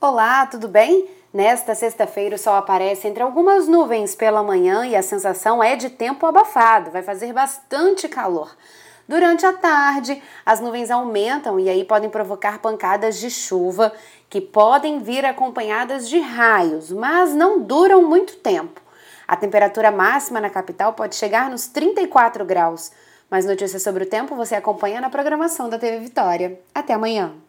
Olá, tudo bem? Nesta sexta-feira o sol aparece entre algumas nuvens pela manhã e a sensação é de tempo abafado, vai fazer bastante calor. Durante a tarde, as nuvens aumentam e aí podem provocar pancadas de chuva que podem vir acompanhadas de raios, mas não duram muito tempo. A temperatura máxima na capital pode chegar nos 34 graus. Mais notícias sobre o tempo você acompanha na programação da TV Vitória. Até amanhã!